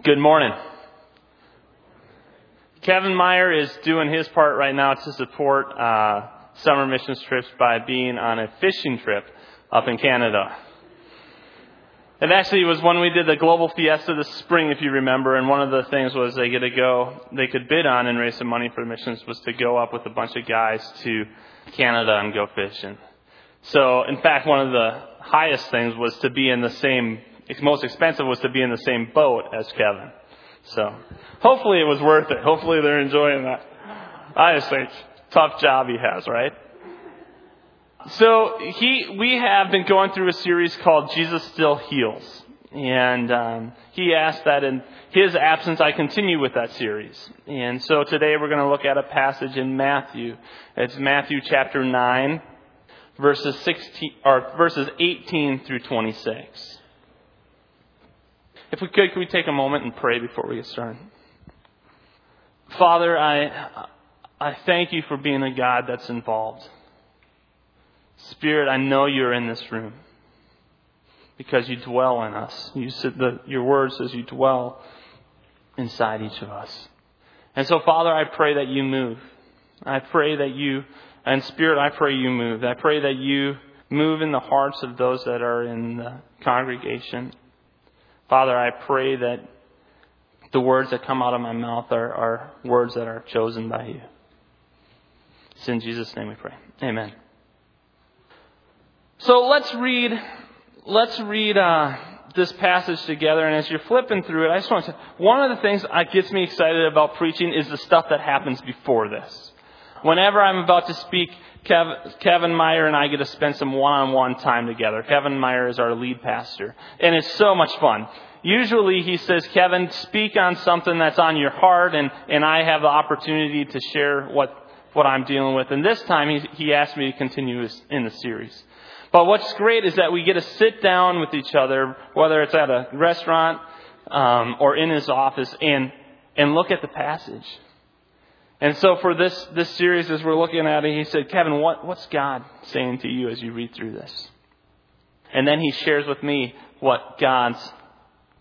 Good morning. Kevin Meyer is doing his part right now to support uh, summer missions trips by being on a fishing trip up in Canada. It actually was when we did the global fiesta this spring, if you remember, and one of the things was they get to go, they could bid on and raise some money for missions was to go up with a bunch of guys to Canada and go fishing. So, in fact, one of the highest things was to be in the same most expensive was to be in the same boat as Kevin. So hopefully it was worth it. Hopefully they're enjoying that. Think tough job he has, right? So he, we have been going through a series called Jesus Still Heals. And um, he asked that in his absence, I continue with that series. And so today we're going to look at a passage in Matthew. It's Matthew chapter 9, verses 16 or verses 18 through 26. If we could, could we take a moment and pray before we get started? Father, I, I thank you for being a God that's involved. Spirit, I know you're in this room because you dwell in us. You said the, your word says you dwell inside each of us. And so, Father, I pray that you move. I pray that you, and Spirit, I pray you move. I pray that you move in the hearts of those that are in the congregation. Father, I pray that the words that come out of my mouth are, are words that are chosen by you. It's in Jesus' name we pray. Amen. So let's read, let's read uh, this passage together. And as you're flipping through it, I just want to one of the things that gets me excited about preaching is the stuff that happens before this. Whenever I'm about to speak, Kevin Meyer and I get to spend some one-on-one time together. Kevin Meyer is our lead pastor, and it's so much fun. Usually he says, Kevin, speak on something that's on your heart, and, and I have the opportunity to share what, what I'm dealing with. And this time he, he asked me to continue in the series. But what's great is that we get to sit down with each other, whether it's at a restaurant um, or in his office, and, and look at the passage. And so for this, this series, as we're looking at it, he said, Kevin, what, what's God saying to you as you read through this? And then he shares with me what God's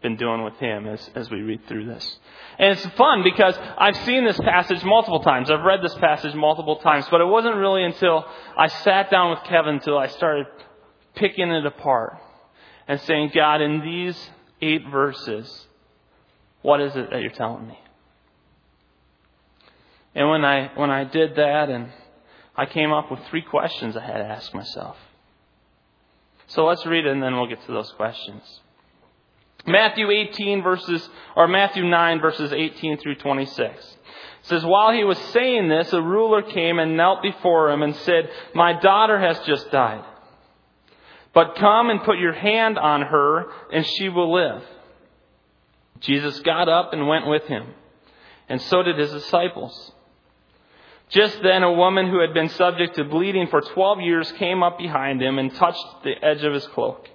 been doing with him as, as we read through this. And it's fun because I've seen this passage multiple times. I've read this passage multiple times, but it wasn't really until I sat down with Kevin until I started picking it apart and saying, God, in these eight verses, what is it that you're telling me? And when I, when I did that, and I came up with three questions I had to ask myself. So let's read it and then we'll get to those questions. Matthew 18 verses, or Matthew 9 verses 18 through 26. says, While he was saying this, a ruler came and knelt before him and said, My daughter has just died. But come and put your hand on her and she will live. Jesus got up and went with him, and so did his disciples. Just then, a woman who had been subject to bleeding for 12 years came up behind him and touched the edge of his cloak.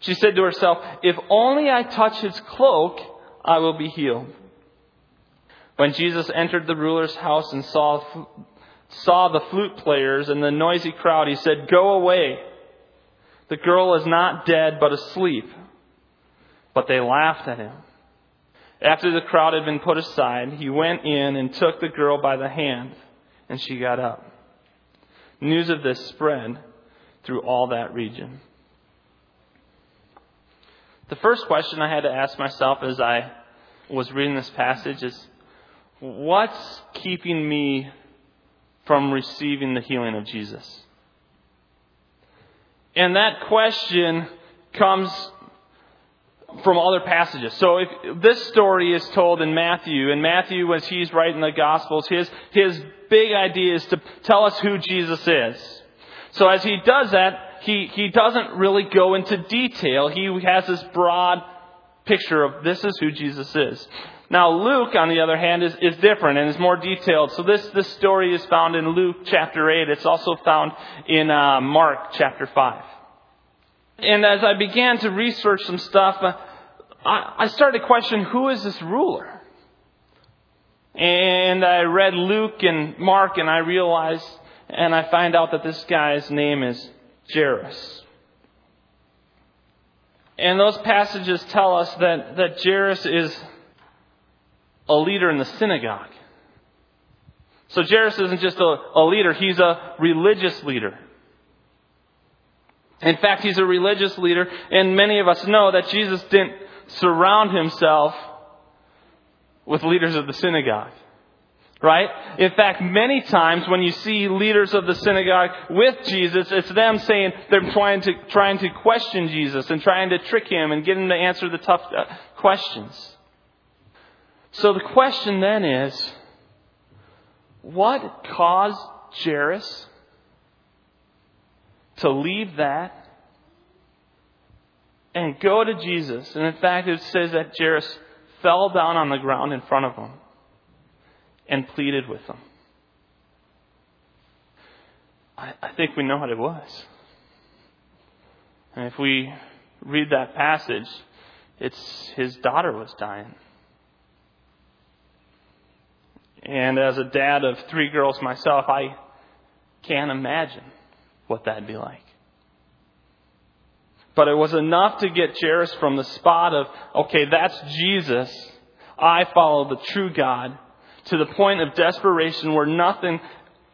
She said to herself, If only I touch his cloak, I will be healed. When Jesus entered the ruler's house and saw, saw the flute players and the noisy crowd, he said, Go away. The girl is not dead, but asleep. But they laughed at him. After the crowd had been put aside, he went in and took the girl by the hand, and she got up. News of this spread through all that region. The first question I had to ask myself as I was reading this passage is what's keeping me from receiving the healing of Jesus? And that question comes from other passages. So if this story is told in Matthew, and Matthew, as he's writing the Gospels, his, his big idea is to tell us who Jesus is. So as he does that, he, he doesn't really go into detail. He has this broad picture of this is who Jesus is. Now Luke, on the other hand, is, is different and is more detailed. So this, this story is found in Luke chapter 8. It's also found in uh, Mark chapter 5. And as I began to research some stuff, uh, I started to question who is this ruler? And I read Luke and Mark and I realized, and I find out that this guy's name is Jairus. And those passages tell us that, that Jairus is a leader in the synagogue. So Jairus isn't just a, a leader, he's a religious leader. In fact, he's a religious leader, and many of us know that Jesus didn't surround himself with leaders of the synagogue. Right? In fact, many times when you see leaders of the synagogue with Jesus, it's them saying they're trying to, trying to question Jesus and trying to trick him and get him to answer the tough uh, questions. So the question then is, what caused Jairus to leave that and go to Jesus? And in fact, it says that Jairus fell down on the ground in front of him and pleaded with them. I, I think we know what it was. And if we read that passage, it's his daughter was dying. And as a dad of three girls myself, I can't imagine what that'd be like. But it was enough to get Jairus from the spot of, okay, that's Jesus. I follow the true God to the point of desperation where nothing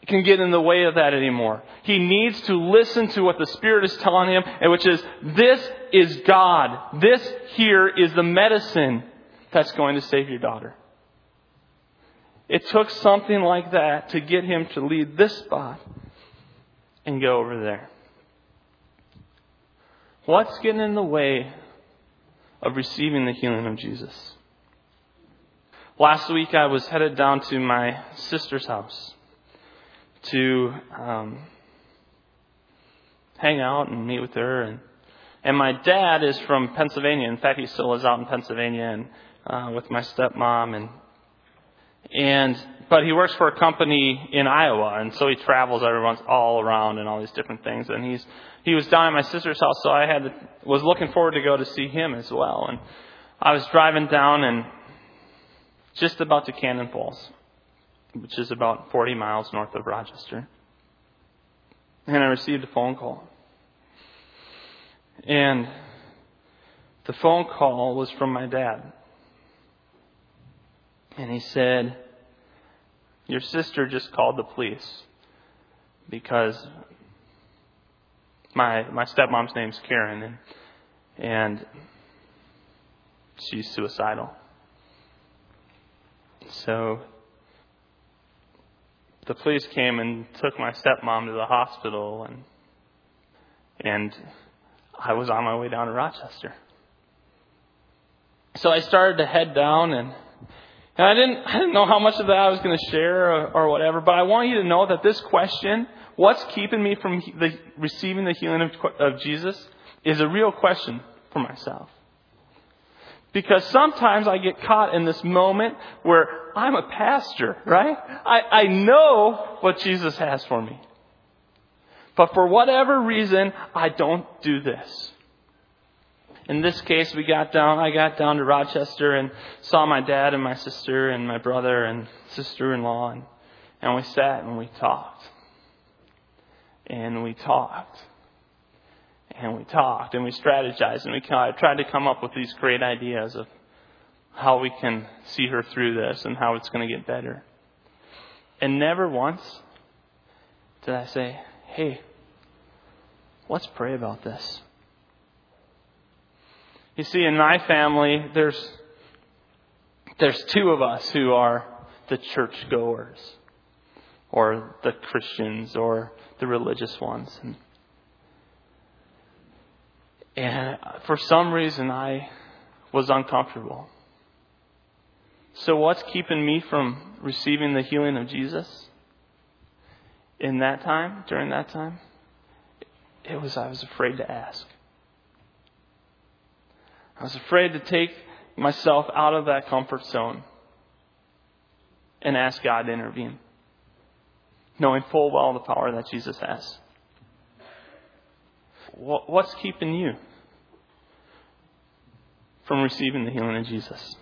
can get in the way of that anymore. He needs to listen to what the Spirit is telling him, and which is, this is God. This here is the medicine that's going to save your daughter. It took something like that to get him to leave this spot and go over there. What's getting in the way of receiving the healing of Jesus? Last week I was headed down to my sister's house to um, hang out and meet with her. And, and my dad is from Pennsylvania. In fact, he still is out in Pennsylvania and uh, with my stepmom. And and but he works for a company in Iowa, and so he travels every once all around and all these different things. And he's he was down at my sister's house, so I had to, was looking forward to go to see him as well. And I was driving down and just about to Cannon Falls, which is about 40 miles north of Rochester. And I received a phone call. And the phone call was from my dad. And he said, Your sister just called the police because my my stepmom's name's Karen and and she's suicidal. So the police came and took my stepmom to the hospital and and I was on my way down to Rochester. So I started to head down and and I didn't I didn't know how much of that I was going to share or, or whatever, but I want you to know that this question, what's keeping me from the, receiving the healing of, of Jesus, is a real question for myself. Because sometimes I get caught in this moment where I'm a pastor, right? I, I know what Jesus has for me. But for whatever reason, I don't do this. In this case, we got down, I got down to Rochester and saw my dad and my sister and my brother and sister-in-law and, and we sat and we talked. And we talked and we talked and we strategized and we tried to come up with these great ideas of how we can see her through this and how it's going to get better. And never once did I say, hey, let's pray about this. You see, in my family, there's, there's two of us who are the church goers, or the Christians, or the religious ones. And and for some reason, I was uncomfortable. So, what's keeping me from receiving the healing of Jesus in that time, during that time? It was I was afraid to ask. I was afraid to take myself out of that comfort zone and ask God to intervene, knowing full well the power that Jesus has. What's keeping you from receiving the healing of Jesus?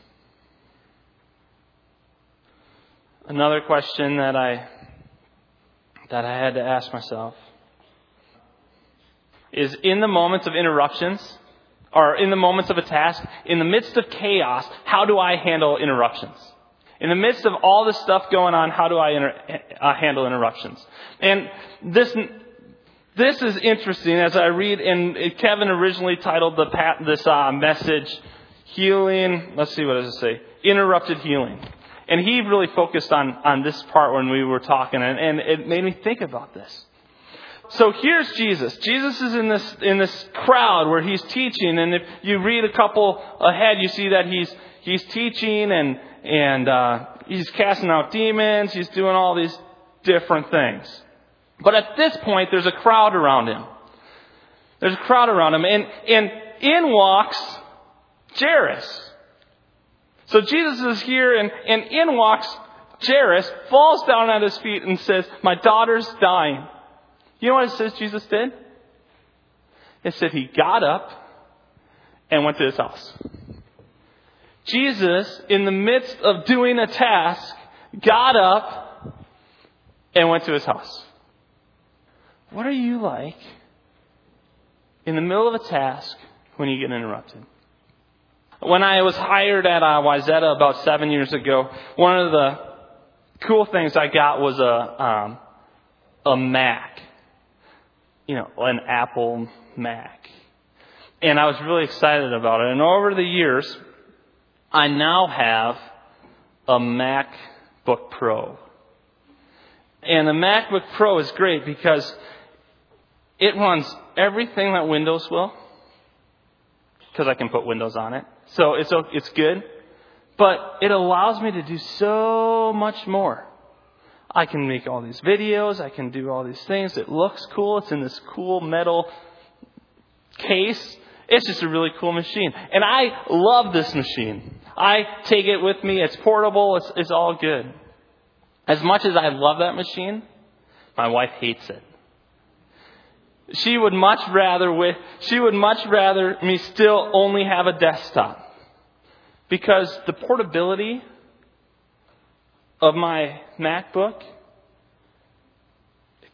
Another question that I that I had to ask myself is in the moments of interruptions or in the moments of a task, in the midst of chaos, how do I handle interruptions? In the midst of all this stuff going on, how do I inter- uh, handle interruptions? And this, this is interesting as I read, and Kevin originally titled the, this uh, message, Healing, let's see, what does it say? Interrupted Healing. And he really focused on, on this part when we were talking, and, and it made me think about this. So here's Jesus. Jesus is in this, in this crowd where he's teaching, and if you read a couple ahead, you see that he's, he's teaching and, and, uh, he's casting out demons, he's doing all these different things. But at this point, there's a crowd around him. There's a crowd around him, and, and in walks Jairus. So Jesus is here, and, and in walks Jairus, falls down at his feet, and says, My daughter's dying. You know what it says Jesus did? It said he got up and went to his house. Jesus, in the midst of doing a task, got up and went to his house. What are you like in the middle of a task when you get interrupted? When I was hired at uh, Wayzata about seven years ago, one of the cool things I got was a um, a Mac, you know, an Apple Mac, and I was really excited about it. And over the years, I now have a MacBook Pro, and the MacBook Pro is great because it runs everything that Windows will, because I can put Windows on it. So it's, it's good. But it allows me to do so much more. I can make all these videos. I can do all these things. It looks cool. It's in this cool metal case. It's just a really cool machine. And I love this machine. I take it with me. It's portable. It's, it's all good. As much as I love that machine, my wife hates it. She would much rather with, she would much rather me still only have a desktop. Because the portability of my MacBook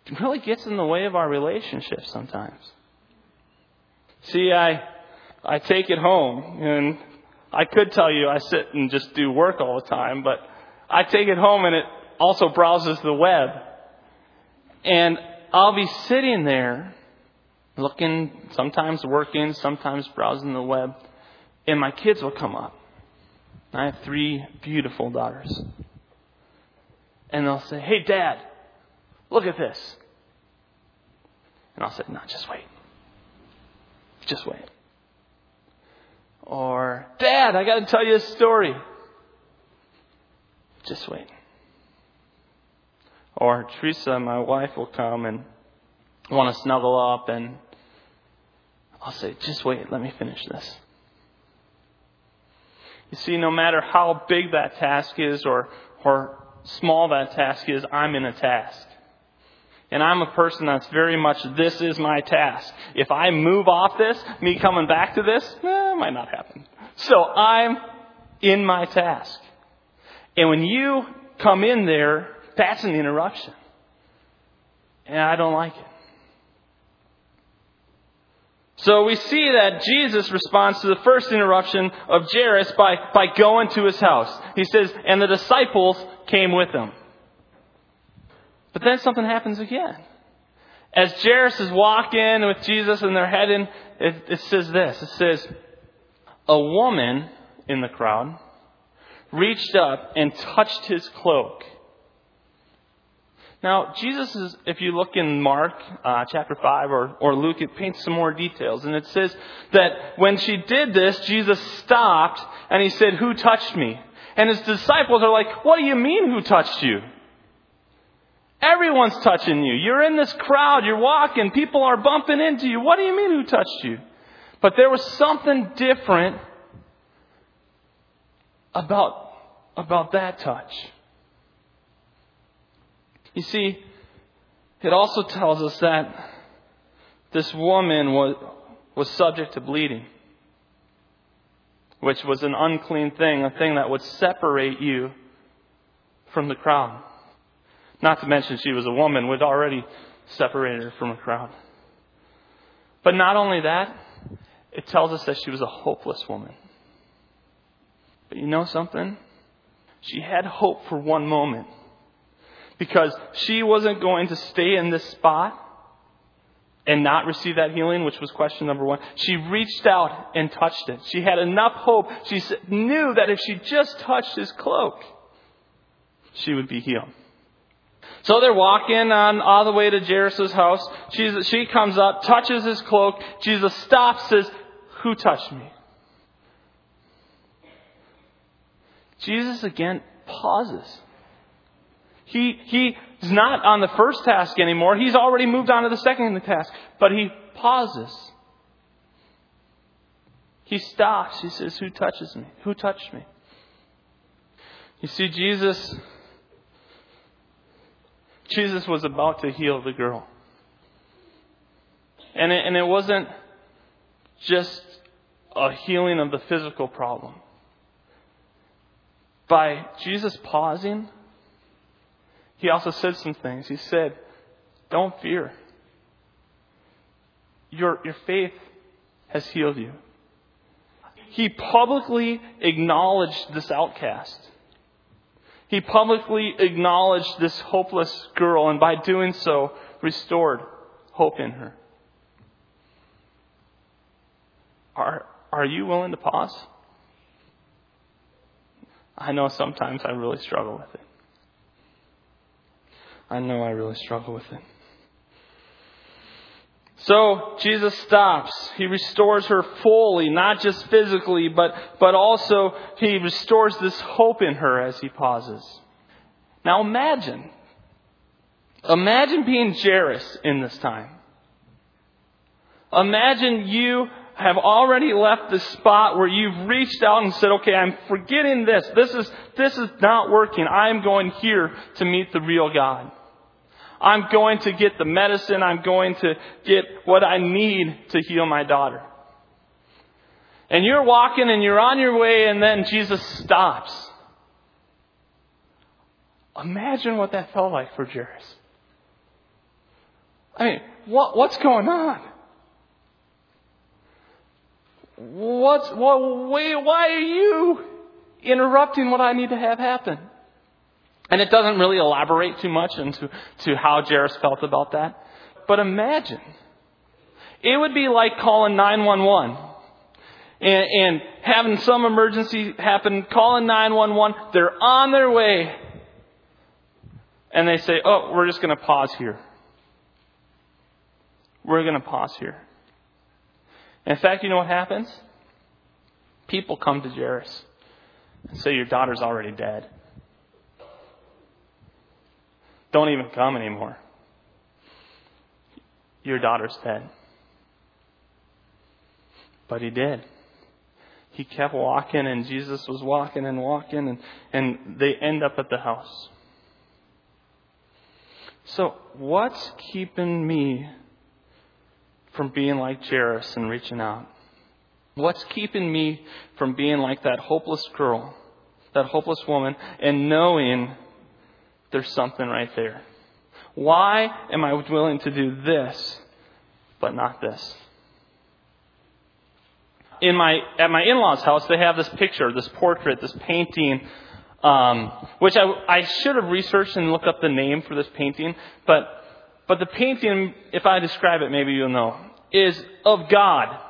it really gets in the way of our relationship sometimes. See, I I take it home and I could tell you I sit and just do work all the time, but I take it home and it also browses the web. And I'll be sitting there looking, sometimes working, sometimes browsing the web, and my kids will come up. I have three beautiful daughters. And they'll say, Hey, Dad, look at this. And I'll say, No, just wait. Just wait. Or, Dad, I got to tell you a story. Just wait. Or Teresa, my wife, will come and want to snuggle up, and I'll say, just wait, let me finish this. You see, no matter how big that task is or, or small that task is, I'm in a task. And I'm a person that's very much, this is my task. If I move off this, me coming back to this, eh, might not happen. So I'm in my task. And when you come in there, that's an interruption. And I don't like it. So we see that Jesus responds to the first interruption of Jairus by, by going to his house. He says, and the disciples came with him. But then something happens again. As Jairus is walking with Jesus and they're heading, it, it says this. It says, a woman in the crowd reached up and touched his cloak. Now, Jesus is, if you look in Mark uh, chapter 5 or, or Luke, it paints some more details. And it says that when she did this, Jesus stopped and he said, Who touched me? And his disciples are like, What do you mean, who touched you? Everyone's touching you. You're in this crowd, you're walking, people are bumping into you. What do you mean, who touched you? But there was something different about, about that touch. You see, it also tells us that this woman was, was subject to bleeding, which was an unclean thing, a thing that would separate you from the crowd. Not to mention she was a woman, which already separated her from a crowd. But not only that, it tells us that she was a hopeless woman. But you know something? She had hope for one moment. Because she wasn't going to stay in this spot and not receive that healing, which was question number one. She reached out and touched it. She had enough hope. She knew that if she just touched his cloak, she would be healed. So they're walking on all the way to Jairus' house. Jesus, she comes up, touches his cloak. Jesus stops, says, Who touched me? Jesus again pauses. He, he's not on the first task anymore. He's already moved on to the second task. But he pauses. He stops. He says, Who touches me? Who touched me? You see, Jesus, Jesus was about to heal the girl. And it, and it wasn't just a healing of the physical problem. By Jesus pausing, he also said some things. He said, Don't fear. Your, your faith has healed you. He publicly acknowledged this outcast. He publicly acknowledged this hopeless girl, and by doing so, restored hope in her. Are, are you willing to pause? I know sometimes I really struggle with it. I know I really struggle with it. So Jesus stops. He restores her fully, not just physically, but, but also he restores this hope in her as he pauses. Now imagine. Imagine being Jairus in this time. Imagine you have already left the spot where you've reached out and said, okay, I'm forgetting this. This is, this is not working. I'm going here to meet the real God. I'm going to get the medicine. I'm going to get what I need to heal my daughter. And you're walking and you're on your way and then Jesus stops. Imagine what that felt like for Jairus. I mean, what, what's going on? What's, what, wait, why are you interrupting what I need to have happen? And it doesn't really elaborate too much into to how Jairus felt about that. But imagine. It would be like calling 911 and, and having some emergency happen, calling 911. They're on their way. And they say, oh, we're just going to pause here. We're going to pause here. In fact, you know what happens? People come to Jairus and say, Your daughter's already dead. Don't even come anymore. Your daughter's dead. But he did. He kept walking, and Jesus was walking and walking, and, and they end up at the house. So, what's keeping me from being like Jairus and reaching out? What's keeping me from being like that hopeless girl, that hopeless woman, and knowing there's something right there? Why am I willing to do this, but not this? In my, at my in-laws' house, they have this picture, this portrait, this painting, um, which I, I should have researched and looked up the name for this painting, but, but the painting, if I describe it, maybe you'll know is of God.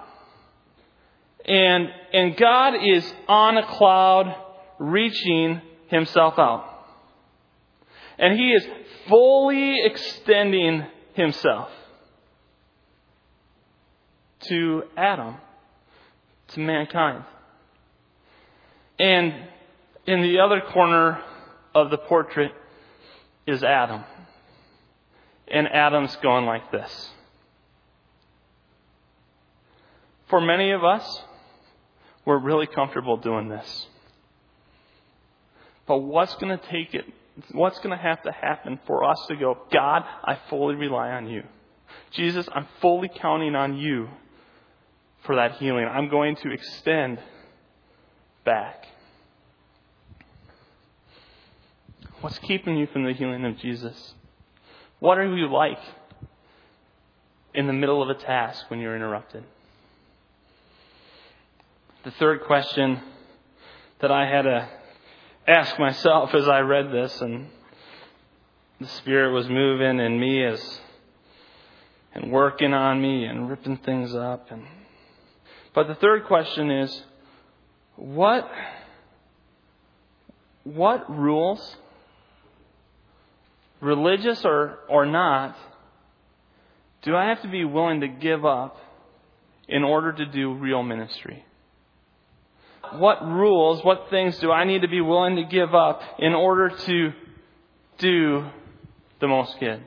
And, and God is on a cloud reaching himself out. And he is fully extending himself to Adam, to mankind. And in the other corner of the portrait is Adam. And Adam's going like this. For many of us, we're really comfortable doing this. But what's going to take it? What's going to have to happen for us to go, God, I fully rely on you. Jesus, I'm fully counting on you for that healing. I'm going to extend back. What's keeping you from the healing of Jesus? What are you like in the middle of a task when you're interrupted? The third question that I had to ask myself as I read this and the Spirit was moving in me as and working on me and ripping things up and but the third question is what what rules religious or, or not do I have to be willing to give up in order to do real ministry? What rules, what things do I need to be willing to give up in order to do the most good?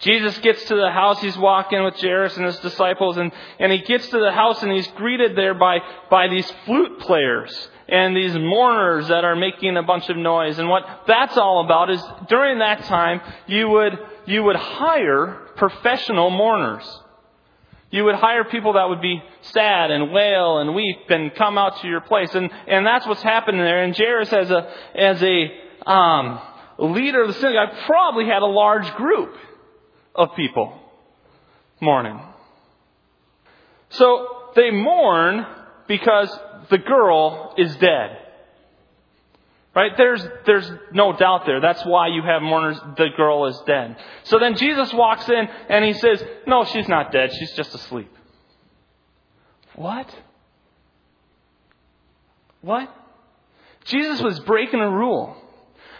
Jesus gets to the house, he's walking with Jairus and his disciples, and, and he gets to the house and he's greeted there by, by these flute players and these mourners that are making a bunch of noise. And what that's all about is during that time, you would, you would hire professional mourners. You would hire people that would be sad and wail and weep and come out to your place. And, and that's what's happening there. And Jairus, as a, as a, um, leader of the synagogue, probably had a large group of people mourning. So they mourn because the girl is dead. Right? There's, there's no doubt there. That's why you have mourners, the girl is dead. So then Jesus walks in and he says, No, she's not dead. She's just asleep. What? What? Jesus was breaking a rule.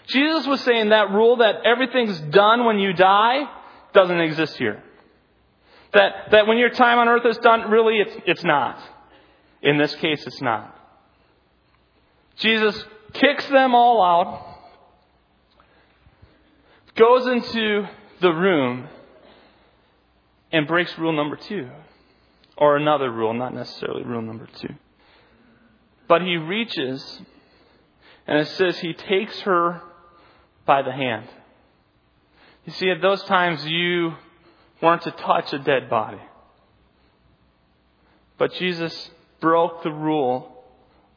Jesus was saying that rule that everything's done when you die doesn't exist here. That, that when your time on earth is done, really it's, it's not. In this case, it's not. Jesus kicks them all out, goes into the room, and breaks rule number two. Or another rule, not necessarily rule number two. But he reaches, and it says he takes her by the hand. You see, at those times you weren't to touch a dead body. But Jesus broke the rule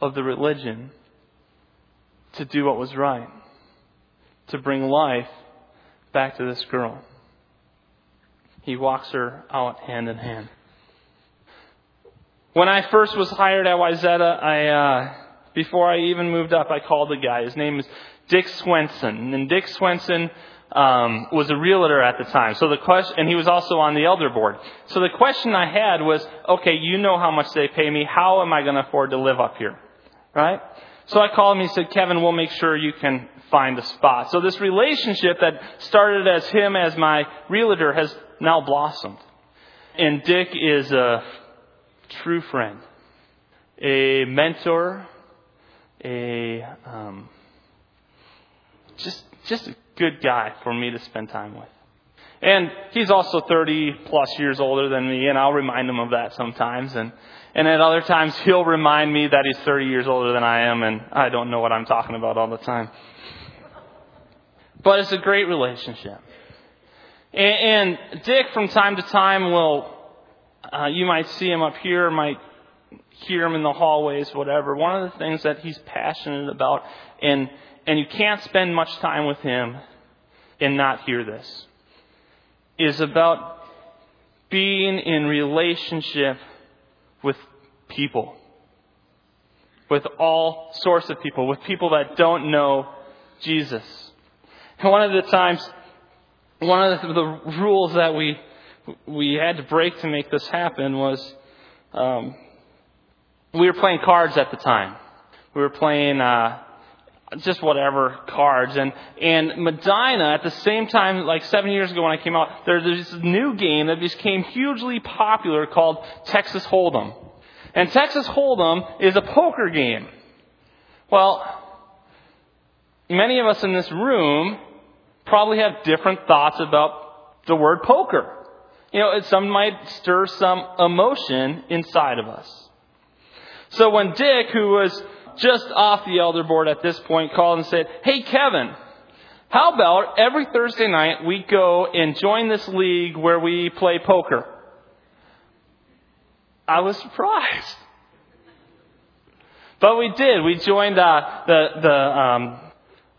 of the religion to do what was right, to bring life back to this girl. He walks her out hand in hand. When I first was hired at Wayzata, I, uh, before I even moved up, I called the guy. His name is Dick Swenson. And Dick Swenson um, was a realtor at the time. So the question, and he was also on the elder board. So the question I had was, okay, you know how much they pay me. How am I going to afford to live up here? Right? So I called him. And he said, Kevin, we'll make sure you can find a spot. So this relationship that started as him as my realtor has now blossomed. And Dick is a true friend, a mentor, a um, just just a good guy for me to spend time with. And he's also 30 plus years older than me, and I'll remind him of that sometimes. And, and at other times, he'll remind me that he's 30 years older than I am, and I don't know what I'm talking about all the time. But it's a great relationship. And, and Dick, from time to time, will, uh, you might see him up here, might hear him in the hallways, whatever. One of the things that he's passionate about, and, and you can't spend much time with him and not hear this, is about being in relationship with people. With all sorts of people, with people that don't know Jesus. And one of the times, one of the, the rules that we we had to break to make this happen was um, we were playing cards at the time. We were playing uh, just whatever cards. And and Medina at the same time like seven years ago when I came out there's this new game that became hugely popular called Texas Hold'em. And Texas Hold'em is a poker game. Well many of us in this room probably have different thoughts about the word poker. You know it some might stir some emotion inside of us. So when Dick who was just off the elder board at this point, called and said, Hey, Kevin, how about every Thursday night we go and join this league where we play poker? I was surprised. But we did. We joined uh, the, the um,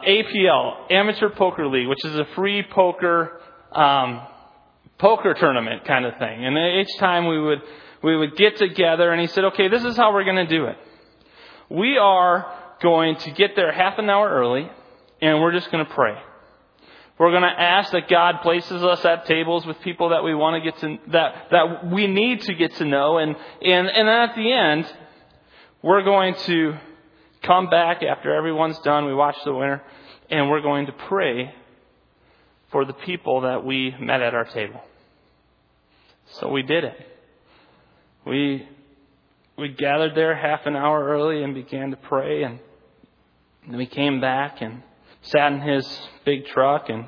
APL, Amateur Poker League, which is a free poker um, poker tournament kind of thing. And each time we would we would get together and he said, okay, this is how we're going to do it. We are going to get there half an hour early and we're just going to pray. We're going to ask that God places us at tables with people that we want to get to, that, that we need to get to know. And, and, and at the end, we're going to come back after everyone's done. We watch the winner and we're going to pray for the people that we met at our table. So we did it. We, we gathered there half an hour early and began to pray and then we came back and sat in his big truck and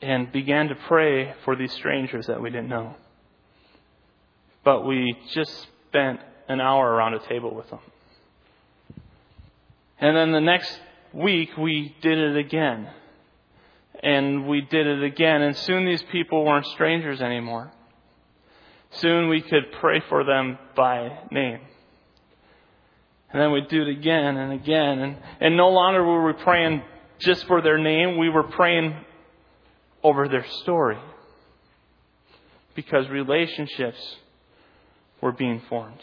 and began to pray for these strangers that we didn't know. But we just spent an hour around a table with them. And then the next week we did it again. And we did it again. And soon these people weren't strangers anymore. Soon we could pray for them by name. And then we'd do it again and again. And, and no longer were we praying just for their name, we were praying over their story. Because relationships were being formed.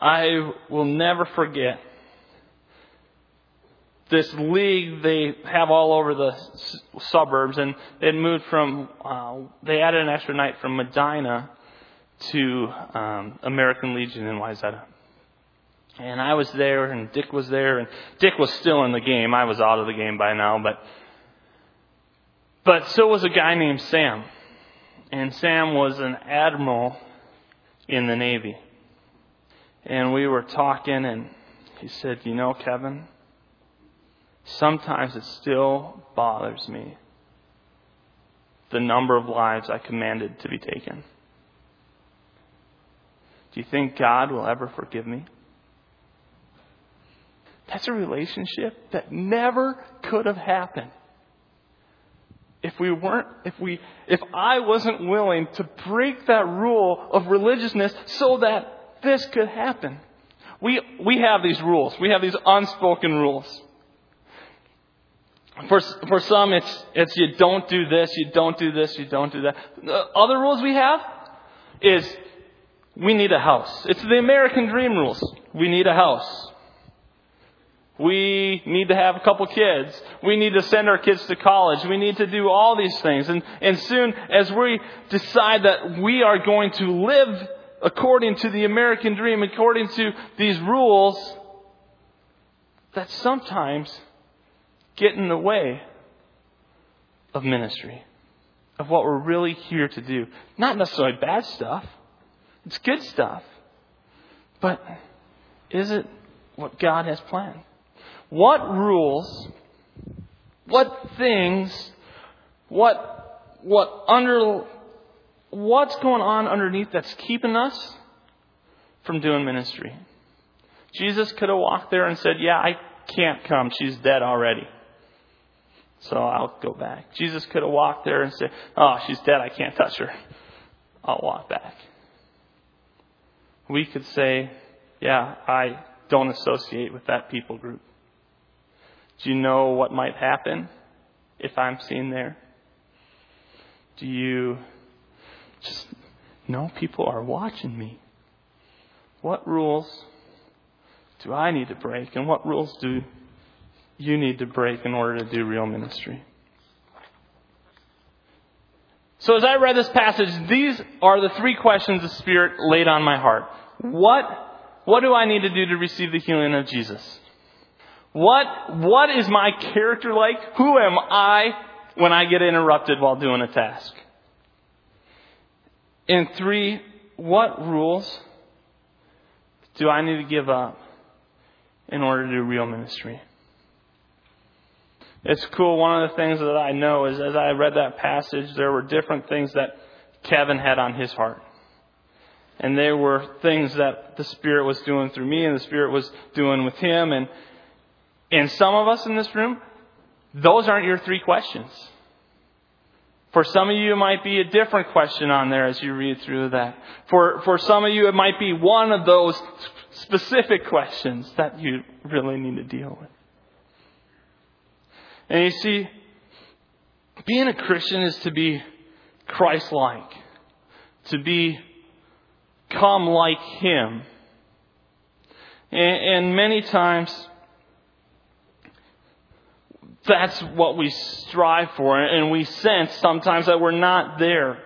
I will never forget this league they have all over the suburbs, and it moved from, uh, they added an extra night from Medina to um, American Legion in Wayzata. And I was there, and Dick was there, and Dick was still in the game. I was out of the game by now, but but so was a guy named Sam, and Sam was an admiral in the Navy. And we were talking, and he said, "You know, Kevin, sometimes it still bothers me the number of lives I commanded to be taken." Do you think God will ever forgive me? That's a relationship that never could have happened if we weren't, if we, if I wasn't willing to break that rule of religiousness so that this could happen. We, we have these rules. We have these unspoken rules. For, for some, it's, it's you don't do this, you don't do this, you don't do that. The other rules we have is we need a house. It's the American dream rules. We need a house. We need to have a couple kids. We need to send our kids to college. We need to do all these things. And, and soon, as we decide that we are going to live according to the American dream, according to these rules, that sometimes get in the way of ministry, of what we're really here to do. Not necessarily bad stuff, it's good stuff. But is it what God has planned? What rules, what things, what, what under, what's going on underneath that's keeping us from doing ministry? Jesus could have walked there and said, Yeah, I can't come. She's dead already. So I'll go back. Jesus could have walked there and said, Oh, she's dead. I can't touch her. I'll walk back. We could say, Yeah, I don't associate with that people group. Do you know what might happen if I'm seen there? Do you just know people are watching me? What rules do I need to break, and what rules do you need to break in order to do real ministry? So, as I read this passage, these are the three questions the Spirit laid on my heart. What, what do I need to do to receive the healing of Jesus? What, what is my character like? Who am I when I get interrupted while doing a task? And three, what rules do I need to give up in order to do real ministry? It's cool. One of the things that I know is as I read that passage, there were different things that Kevin had on his heart. And there were things that the Spirit was doing through me and the Spirit was doing with him. And, and some of us in this room, those aren't your three questions. For some of you, it might be a different question on there as you read through that. For, for some of you, it might be one of those specific questions that you really need to deal with. And you see, being a Christian is to be Christ like, to be come like Him. And, and many times, that's what we strive for, and we sense sometimes that we're not there.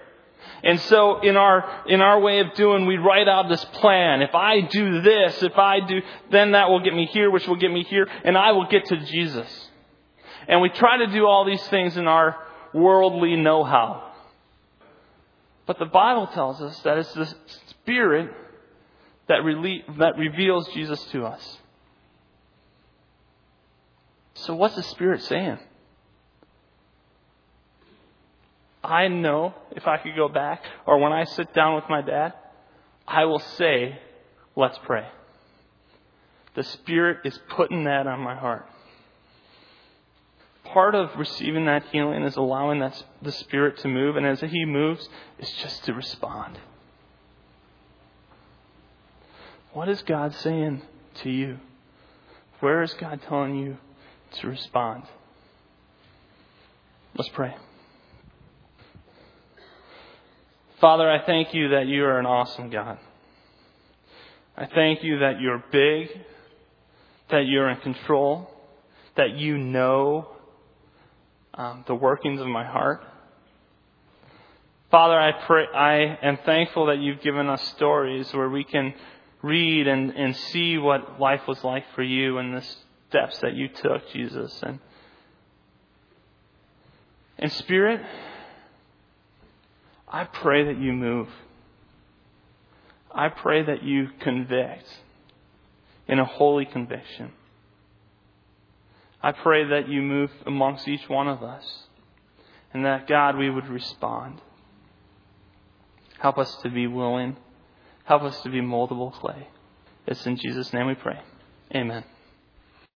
And so in our, in our way of doing, we write out this plan. If I do this, if I do, then that will get me here, which will get me here, and I will get to Jesus. And we try to do all these things in our worldly know-how. But the Bible tells us that it's the Spirit that, rele- that reveals Jesus to us. So what's the Spirit saying? I know if I could go back, or when I sit down with my dad, I will say, let's pray. The Spirit is putting that on my heart. Part of receiving that healing is allowing that, the Spirit to move, and as He moves, it's just to respond. What is God saying to you? Where is God telling you to respond? Let's pray. Father, I thank you that you are an awesome God. I thank you that you're big, that you're in control, that you know um, the workings of my heart. Father, I pray, I am thankful that you've given us stories where we can read and, and see what life was like for you and the steps that you took, Jesus. And in spirit, I pray that you move. I pray that you convict in a holy conviction. I pray that you move amongst each one of us and that, God, we would respond. Help us to be willing. Help us to be moldable clay. It's in Jesus' name we pray. Amen.